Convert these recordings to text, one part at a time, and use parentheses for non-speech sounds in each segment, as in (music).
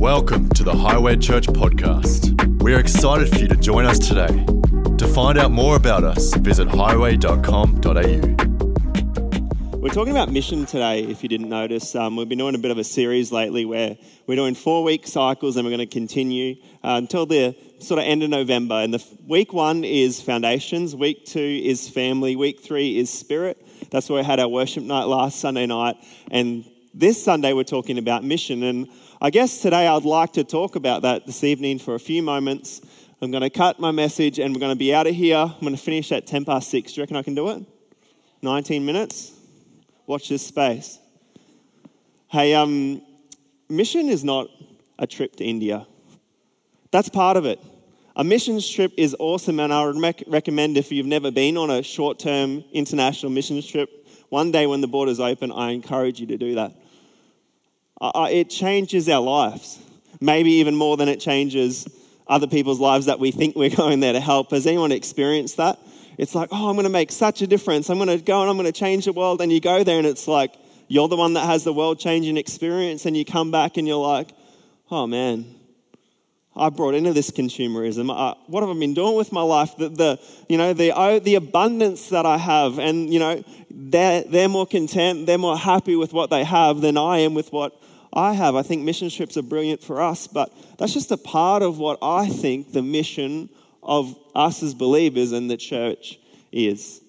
Welcome to the Highway Church podcast. We are excited for you to join us today. To find out more about us, visit highway.com.au. We're talking about mission today, if you didn't notice. Um, we've been doing a bit of a series lately where we're doing four week cycles and we're going to continue uh, until the sort of end of November. And the week one is foundations, week two is family, week three is spirit. That's where we had our worship night last Sunday night. And this Sunday, we're talking about mission. And I guess today I'd like to talk about that this evening for a few moments. I'm going to cut my message and we're going to be out of here. I'm going to finish at 10 past 6. Do you reckon I can do it? 19 minutes? Watch this space. Hey, um, mission is not a trip to India. That's part of it. A missions trip is awesome, and I would recommend if you've never been on a short term international missions trip, one day when the borders open, I encourage you to do that. Uh, it changes our lives, maybe even more than it changes other people's lives that we think we're (laughs) going there to help. Has anyone experienced that? It's like, oh, I'm going to make such a difference. I'm going to go and I'm going to change the world. And you go there and it's like, you're the one that has the world changing experience. And you come back and you're like, oh man, I brought into this consumerism. What have I been doing with my life? The, the you know, the, oh, the abundance that I have, and, you know, they're, they're more content, they're more happy with what they have than I am with what I have. I think mission trips are brilliant for us, but that's just a part of what I think the mission of us as believers and the church is.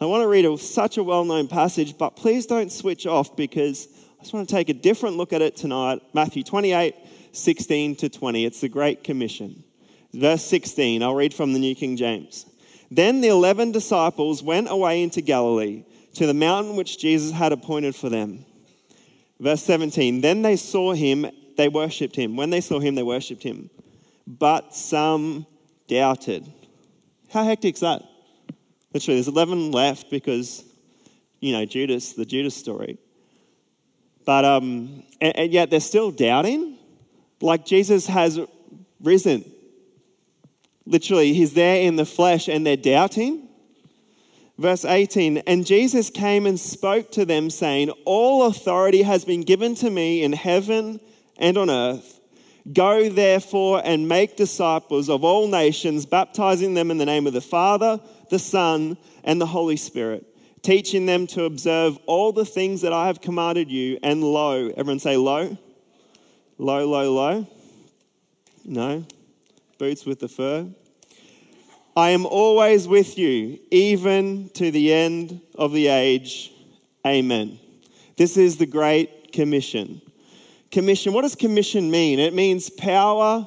I want to read a, such a well known passage, but please don't switch off because I just want to take a different look at it tonight. Matthew 28 16 to 20. It's the Great Commission. Verse 16, I'll read from the New King James. Then the eleven disciples went away into Galilee to the mountain which Jesus had appointed for them. Verse 17, then they saw him, they worshipped him. When they saw him, they worshipped him. But some doubted. How hectic's that? Literally, there's 11 left because, you know, Judas, the Judas story. But, um, and, and yet they're still doubting like Jesus has risen. Literally, he's there in the flesh and they're doubting. Verse 18 And Jesus came and spoke to them, saying, All authority has been given to me in heaven and on earth. Go therefore and make disciples of all nations, baptizing them in the name of the Father, the Son, and the Holy Spirit, teaching them to observe all the things that I have commanded you. And lo, everyone say, Lo Low, low, low? No. Boots with the fur? I am always with you, even to the end of the age. Amen. This is the Great Commission. Commission, what does commission mean? It means power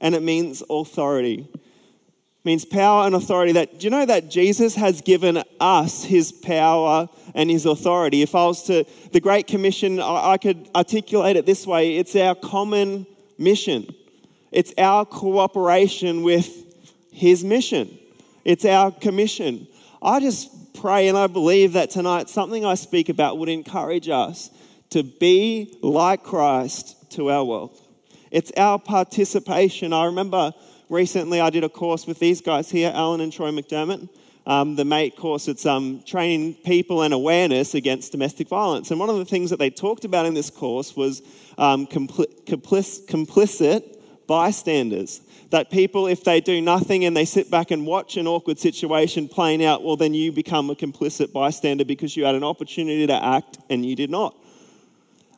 and it means authority. It means power and authority that do you know that Jesus has given us his power and his authority. If I was to, the Great Commission, I, I could articulate it this way it's our common mission, it's our cooperation with his mission, it's our commission. I just pray and I believe that tonight something I speak about would encourage us to be like Christ to our world. It's our participation. I remember recently I did a course with these guys here, Alan and Troy McDermott um, the MATE course, it's um, training people and awareness against domestic violence. And one of the things that they talked about in this course was um, compli- complicit, complicit bystanders. That people, if they do nothing and they sit back and watch an awkward situation playing out, well, then you become a complicit bystander because you had an opportunity to act and you did not.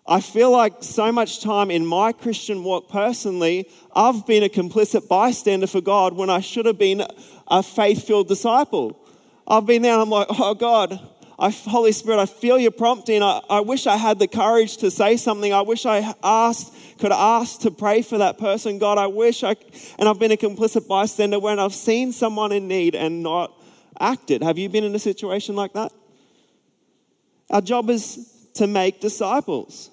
I feel like so much time in my Christian walk personally, I've been a complicit bystander for God when I should have been a faith filled disciple. I've been there I'm like, oh God, I, Holy Spirit, I feel your prompting. I, I wish I had the courage to say something. I wish I asked, could ask to pray for that person. God, I wish I, and I've been a complicit bystander when I've seen someone in need and not acted. Have you been in a situation like that? Our job is to make disciples.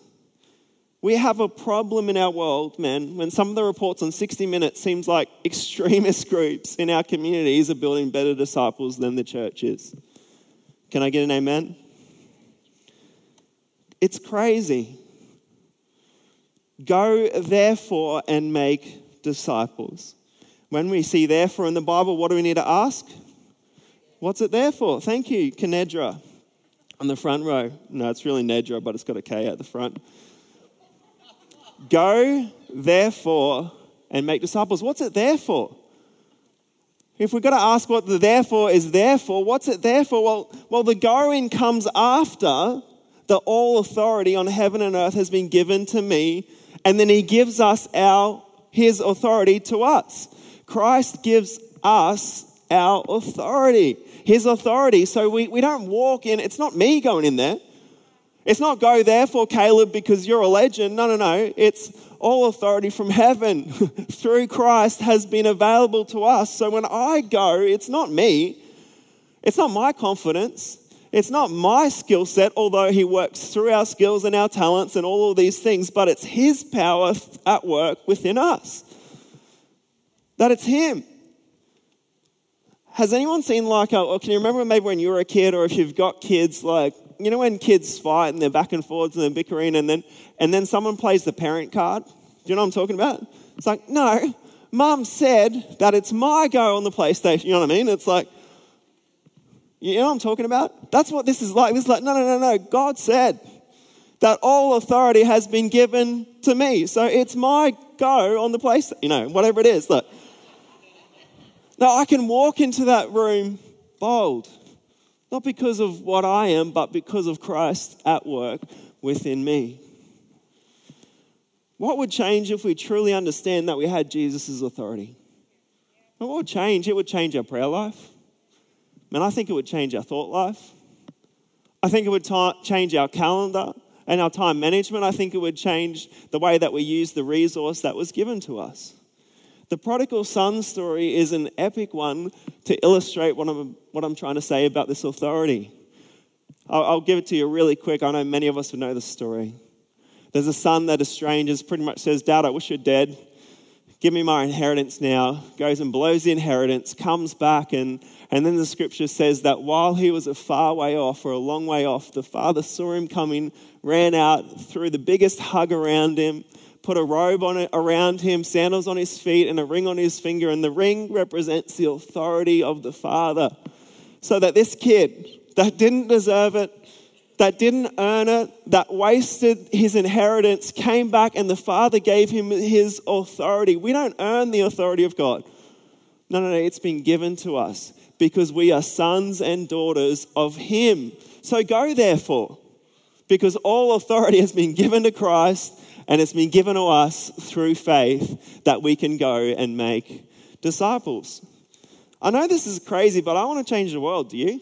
We have a problem in our world, man, when some of the reports on 60 Minutes seems like (laughs) extremist groups in our communities are building better disciples than the church is. Can I get an amen? It's crazy. Go therefore and make disciples. When we see therefore in the Bible, what do we need to ask? What's it there for? Thank you, Kenedra, on the front row. No, it's really Nedra, but it's got a K at the front. Go therefore, and make disciples. What's it there for? If we've got to ask what the therefore is there for, what's it there for? Well, well, the going comes after the all authority on heaven and earth has been given to me, and then he gives us our his authority to us. Christ gives us our authority, his authority. So we, we don't walk in, it's not me going in there. It's not go therefore, Caleb, because you're a legend. No, no, no. It's all authority from heaven (laughs) through Christ has been available to us. So when I go, it's not me, it's not my confidence, it's not my skill set, although He works through our skills and our talents and all of these things, but it's His power at work within us. That it's Him. Has anyone seen like, a, or can you remember maybe when you were a kid, or if you've got kids, like, you know when kids fight and they're back and forwards and they're bickering, and then and then someone plays the parent card? Do you know what I'm talking about? It's like, no, mum said that it's my go on the PlayStation. You know what I mean? It's like, you know what I'm talking about? That's what this is like. This is like, no, no, no, no. God said that all authority has been given to me. So it's my go on the place, you know, whatever it is. Look. Now I can walk into that room bold, not because of what I am, but because of Christ at work within me. What would change if we truly understand that we had Jesus' authority? What would change? It would change our prayer life. Man, I think it would change our thought life. I think it would ta- change our calendar and our time management. I think it would change the way that we use the resource that was given to us. The prodigal son story is an epic one to illustrate what I'm, what I'm trying to say about this authority. I'll, I'll give it to you really quick. I know many of us would know this story. There's a son that estranges, pretty much says, Dad, I wish you're dead. Give me my inheritance now. Goes and blows the inheritance, comes back, and and then the scripture says that while he was a far way off or a long way off, the father saw him coming, ran out, threw the biggest hug around him, put a robe on it around him, sandals on his feet, and a ring on his finger. And the ring represents the authority of the father. So that this kid that didn't deserve it, that didn't earn it, that wasted his inheritance, came back and the father gave him his authority. We don't earn the authority of God. No, no, no, it's been given to us because we are sons and daughters of Him. So go, therefore, because all authority has been given to Christ and it's been given to us through faith that we can go and make disciples. I know this is crazy, but I want to change the world. Do you?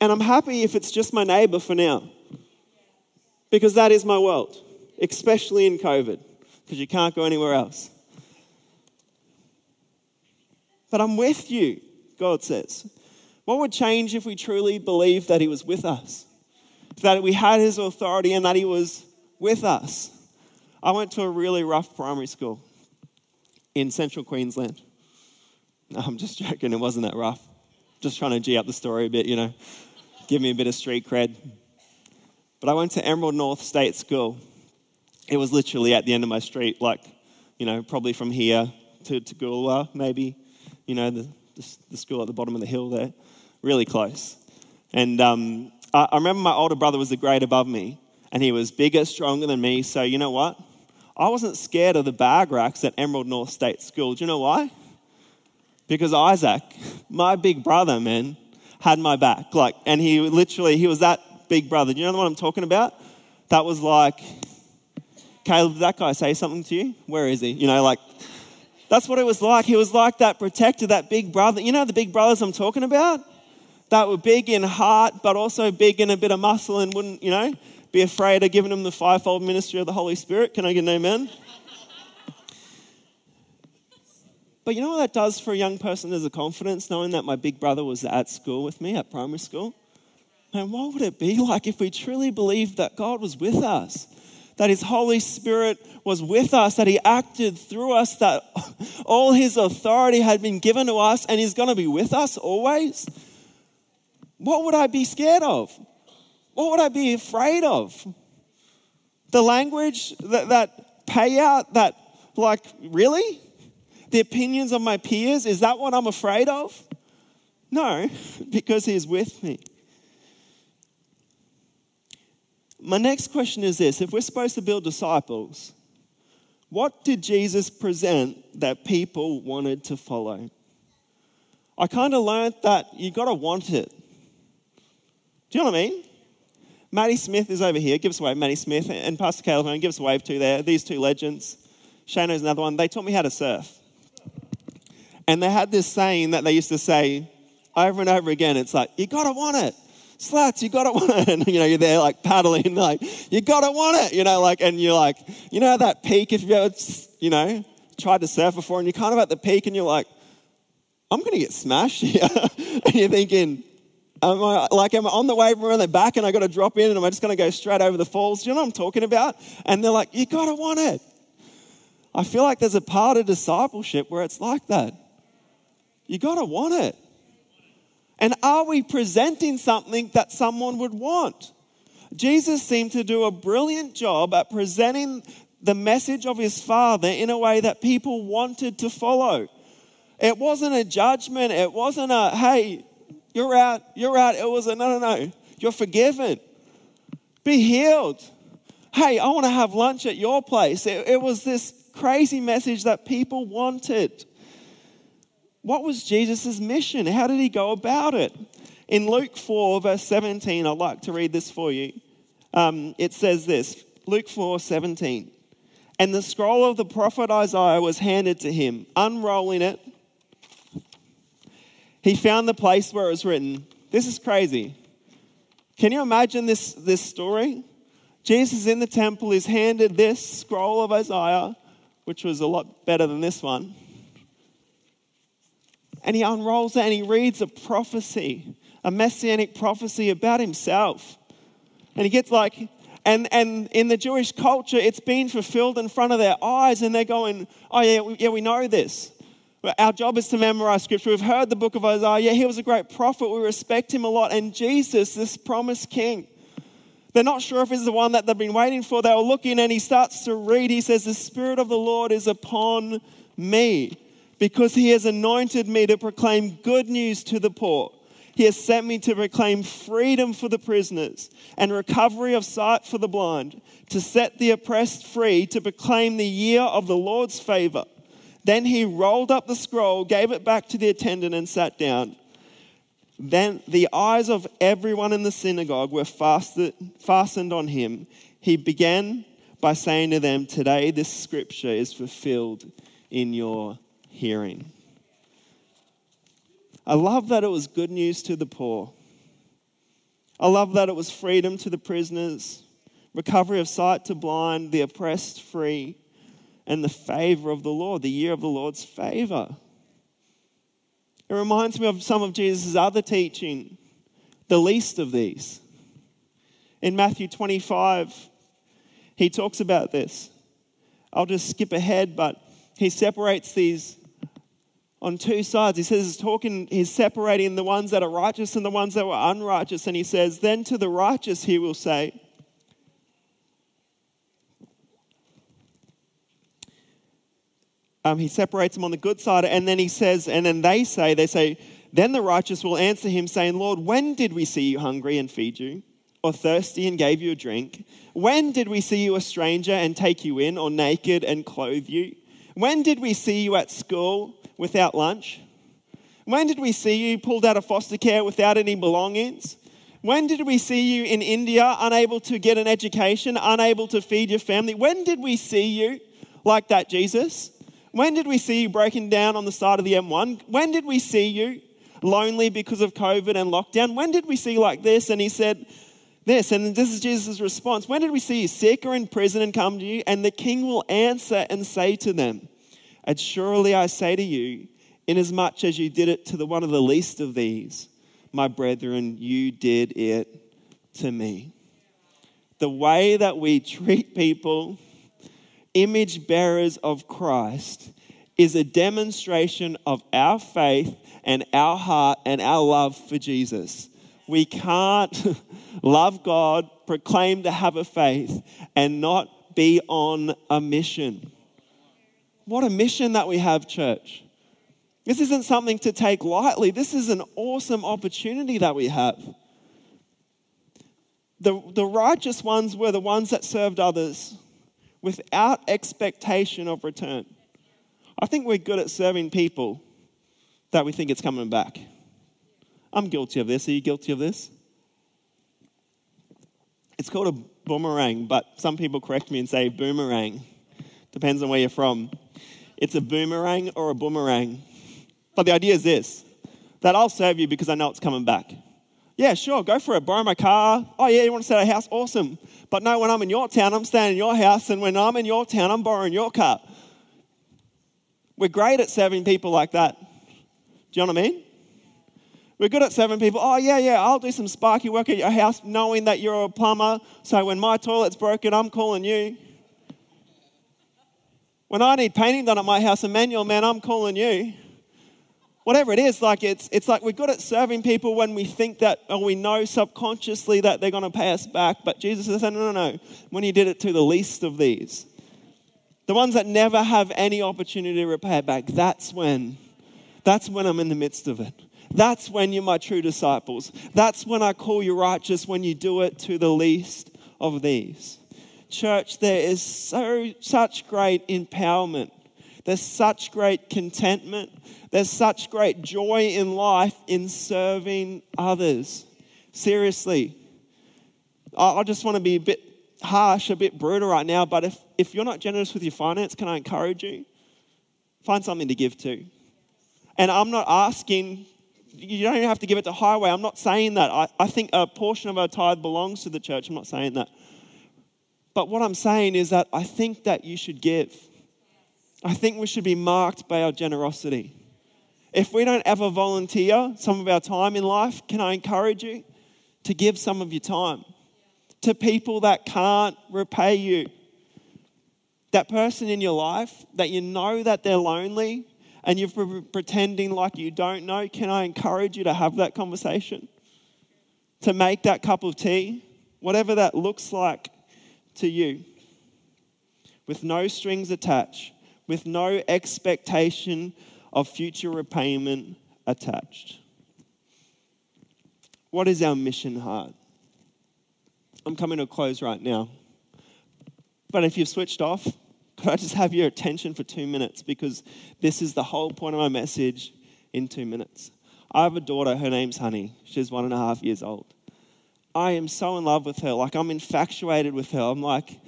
And I'm happy if it's just my neighbor for now, because that is my world, especially in COVID, because you can't go anywhere else. But I'm with you, God says. What would change if we truly believed that He was with us? That we had His authority and that He was with us? I went to a really rough primary school in central Queensland. No, I'm just joking, it wasn't that rough. Just trying to G up the story a bit, you know, give me a bit of street cred. But I went to Emerald North State School. It was literally at the end of my street, like, you know, probably from here to Toogoolawah, maybe you know, the, the, the, school at the bottom of the hill there, really close. And um, I, remember my older brother was the grade above me, and he was bigger, stronger than me. So, you know what? I wasn't scared of the bag racks at Emerald North State School. Do you know why? Because Isaac, my big brother, man, had my back. Like, and he literally, he was that big brother. Do you know what I'm talking about? That was like, Caleb, did that guy say something to you? Where is he? You know, like, that's what it was like. He was like that protector, that big brother. You know the big brothers I'm talking about? That were big in heart, but also big in a bit of muscle and wouldn't, you know, be afraid of giving them the fivefold ministry of the Holy Spirit. Can I get an amen? But you know what that does for a young person as a confidence, knowing that my big brother was at school with me, at primary school? Man, what would it be like if we truly believed that God was with us? that His Holy Spirit was with us, that He acted through us, that (laughs) all His authority had been given to us and He's going to be with us always, what would I be scared of? What would I be afraid of? The language, that, that payout, that, like, really? The opinions of my peers, is that what I'm afraid of? No, (laughs) because He's with me. my next question is this if we're supposed to build disciples, what did Jesus present that people wanted to follow? I kind of learned that you've got to want it. Do you know what I mean? Maddie Smith is over here. Give us a wave, Maddie Smith. And Pastor Caleb, give us a wave too there. These two legends. Shano's another one. They taught me how to surf. And they had this saying that they used to say over and over again. It's like, you got to want it. Slats, you got to want it. (laughs) And, you know, you're there like paddling, like, you got to want it. You know, like, and you're like, you know, that peak, if you've ever, you know, tried to surf before and you're kind of at the peak and you're like, I'm to get smashed (laughs) here. and you're thinking, am I, uh, like, am I on the wave around the back and I got to drop in and am I just going to go straight over the falls? Do you know what I'm talking about? And they're like, you got to want it. I feel like there's a part of discipleship where it's like that. You got to want it. And are we presenting something that someone would want? Jesus seemed to do a brilliant job at presenting the message of his Father in a way that people wanted to follow. It wasn't a judgment. It wasn't a, hey, you're out, you're out. It was a, no, no, no, you're forgiven. Be healed. Hey, I want to have lunch at your place. It, it was this crazy message that people wanted. What was Jesus' mission? How did he go about it? In Luke 4, verse 17, I'd like to read this for you. Um, it says this Luke 4, 17. And the scroll of the prophet Isaiah was handed to him. Unrolling it, he found the place where it was written. This is crazy. Can you imagine this, this story? Jesus in the temple is handed this scroll of Isaiah, which was a lot better than this one. And he unrolls it and he reads a prophecy, a messianic prophecy about himself. And he gets like, and, and in the Jewish culture, it's been fulfilled in front of their eyes, and they're going, Oh, yeah, yeah, we know this. Our job is to memorize scripture. We've heard the book of Isaiah. Yeah, he was a great prophet. We respect him a lot. And Jesus, this promised king, they're not sure if he's the one that they've been waiting for. They were looking and he starts to read. He says, The Spirit of the Lord is upon me because he has anointed me to proclaim good news to the poor. He has sent me to proclaim freedom for the prisoners and recovery of sight for the blind, to set the oppressed free, to proclaim the year of the Lord's favor. Then he rolled up the scroll, gave it back to the attendant, and sat down. Then the eyes of everyone in the synagogue were fastened on him. He began by saying to them, Today this scripture is fulfilled in your hearing. I love that it was good news to the poor. I love that it was freedom to the prisoners, recovery of sight to blind, the oppressed free and the favor of the Lord, the year of the Lord's favor. It reminds me of some of Jesus' other teaching, the least of these. In Matthew 25, he talks about this. I'll just skip ahead, but he separates these on two sides. He says he's talking, he's separating the ones that are righteous and the ones that were unrighteous. And he says, Then to the righteous he will say, um, he separates them on the good side, and then he says, and then they say, they say, then the righteous will answer him, saying, Lord, when did we see you hungry and feed you, or thirsty and gave you a drink? When did we see you a stranger and take you in, or naked and clothe you? When did we see you at school without lunch? When did we see you pulled out of foster care without any belongings? When did we see you in India unable to get an education, unable to feed your family? When did we see you like that, Jesus? When did we see you breaking down on the side of the M1? When did we see you lonely because of COVID and lockdown? When did we see you like this? And he said, this, and this is Jesus' response. When did we see you sick or in prison and come to you? And the king will answer and say to them, And surely I say to you, inasmuch as you did it to the one of the least of these, my brethren, you did it to me. The way that we treat people image bearers of Christ is a demonstration of our faith and our heart and our love for Jesus. We can't (laughs) love God, proclaim to have a faith, and not be on a mission. What a mission that we have, church. This isn't something to take lightly. This is an awesome opportunity that we have. The, the righteous ones were the ones that served others without expectation of return. I think we're good at serving people that we think it's coming back. I'm guilty of this. Are you guilty of this? It's called a boomerang, but some people correct me and say boomerang. Depends on where you're from. It's a boomerang or a boomerang. But the idea is this that I'll serve you because I know it's coming back. Yeah, sure, go for it. Borrow my car. Oh, yeah, you want to at a house? Awesome. But no, when I'm in your town, I'm staying in your house. And when I'm in your town, I'm borrowing your car. We're great at serving people like that. Do you know what I mean? We're good at serving people. Oh, yeah, yeah, I'll do some sparky work at your house knowing that you're a plumber. So when my toilet's broken, I'm calling you. When I need painting done at my house, Emmanuel, man, I'm calling you whatever it is, like it's, it's like we're good at serving people when we think that, or we know subconsciously that they're going to pay us back. But Jesus says, no, no, no. When he did it to the least of these, the ones that never have any opportunity to repay back, that's when, that's when I'm in the midst of it. That's when you're my true disciples. That's when I call you righteous when you do it to the least of these. Church, there is so such great empowerment. There's such great contentment. There's such great joy in life in serving others. Seriously. I just want to be a bit harsh, a bit brutal right now, but if, if you're not generous with your finance, can I encourage you? Find something to give to. And I'm not asking, you don't even have to give it to Highway. I'm not saying that. I, I think a portion of our tithe belongs to the church. I'm not saying that. But what I'm saying is that I think that you should give. I think we should be marked by our generosity. If we don't ever volunteer some of our time in life, can I encourage you to give some of your time to people that can't repay you? That person in your life that you know that they're lonely and you're pretending like you don't know, can I encourage you to have that conversation? To make that cup of tea, whatever that looks like to you, with no strings attached, with no expectation of future repayment attached. What is our mission heart? I'm coming to a close right now. But if you've switched off, (laughs) could I just have your attention for two minutes? Because this is the whole point of my message in two minutes. I have a daughter, her name's Honey. She's one and a half years old. I am so in love with her. Like, I'm infatuated with her. I'm like,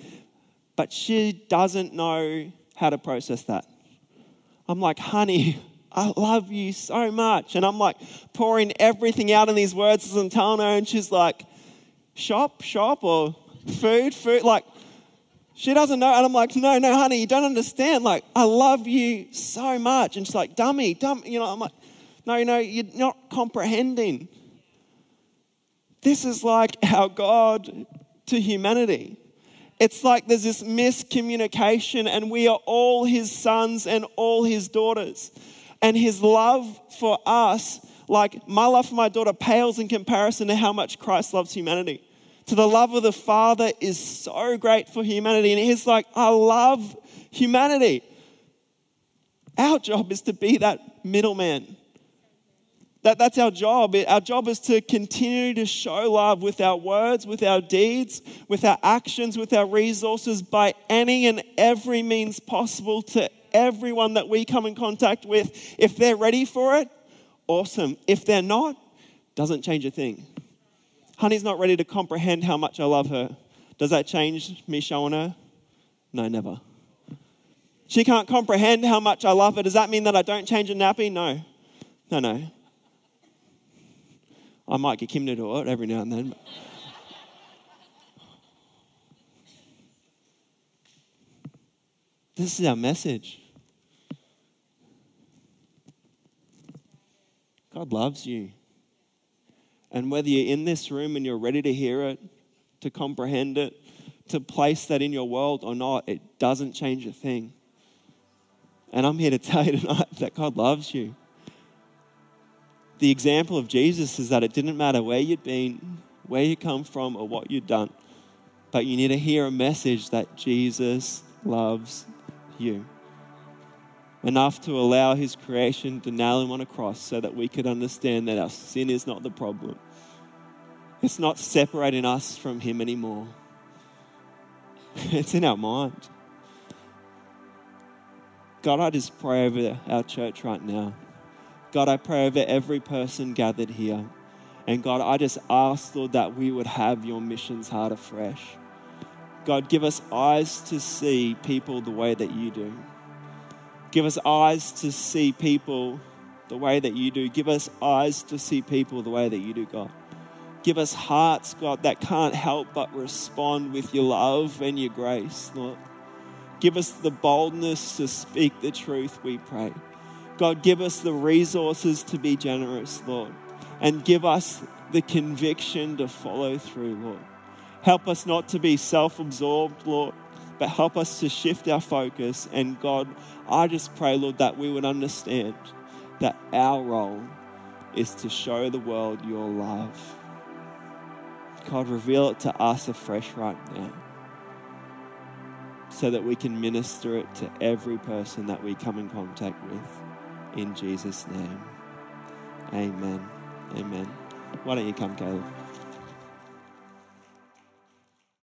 but she doesn't know how to process that. I'm like, honey, I love you so much. And I'm like pouring everything out in these words as I'm telling her, and she's like, shop, shop, or food, food. Like, she doesn't know. And I'm like, no, no, honey, you don't understand. Like, I love you so much. And she's like, dummy, dummy. You know, I'm like, no, no, you're not comprehending. This is like our God to humanity. It's like there's this miscommunication, and we are all his sons and all his daughters. And his love for us, like my love for my daughter, pales in comparison to how much Christ loves humanity. To the love of the Father is so great for humanity. And he's like, I love humanity. Our job is to be that middleman that, that's our job. Our job is to continue to show love with our words, with our deeds, with our actions, with our resources, by any and every means possible to everyone that we come in contact with. If they're ready for it, awesome. If they're not, doesn't change a thing. Honey's not ready to comprehend how much I love her. Does that change me showing her? No, never. She can't comprehend how much I love her. Does that mean that I don't change a nappy? No. No, no. I might get Kim to do it every now and then. This is our message. God loves you. And whether you're in this room and you're ready to hear it, to comprehend it, to place that in your world or not, it doesn't change a thing. And I'm here to (laughs) tell you tonight that God loves you the example of Jesus is that it didn't matter where you'd been, where you come from, or what you'd done, but you need to hear a message that Jesus loves you. Enough to allow his creation to nail him on a cross so that we could understand that our sin is not the problem. It's not separating us from Him anymore, (laughs) it's in our mind. God, I just pray over our church right now. God, I pray over every person gathered here. And God, I just ask, Lord, that we would have your missions heart afresh. God, give us eyes to see people the way that you do. Give us eyes to see people the way that you do. Give us eyes to see people the way that you do, God. Give us hearts, God, that can't help but respond with your love and your grace, Lord. Give us the boldness to speak the truth, we pray. God, give us the resources to be generous, Lord. And give us the conviction to follow through, Lord. Help us not to be self absorbed, Lord, but help us to shift our focus. And God, I just pray, Lord, that we would understand that our role is to show the world your love. God, reveal it to us afresh right now so that we can minister it to every person that we come in contact with. In Jesus' name. Amen. Amen. Why don't you come, Caleb?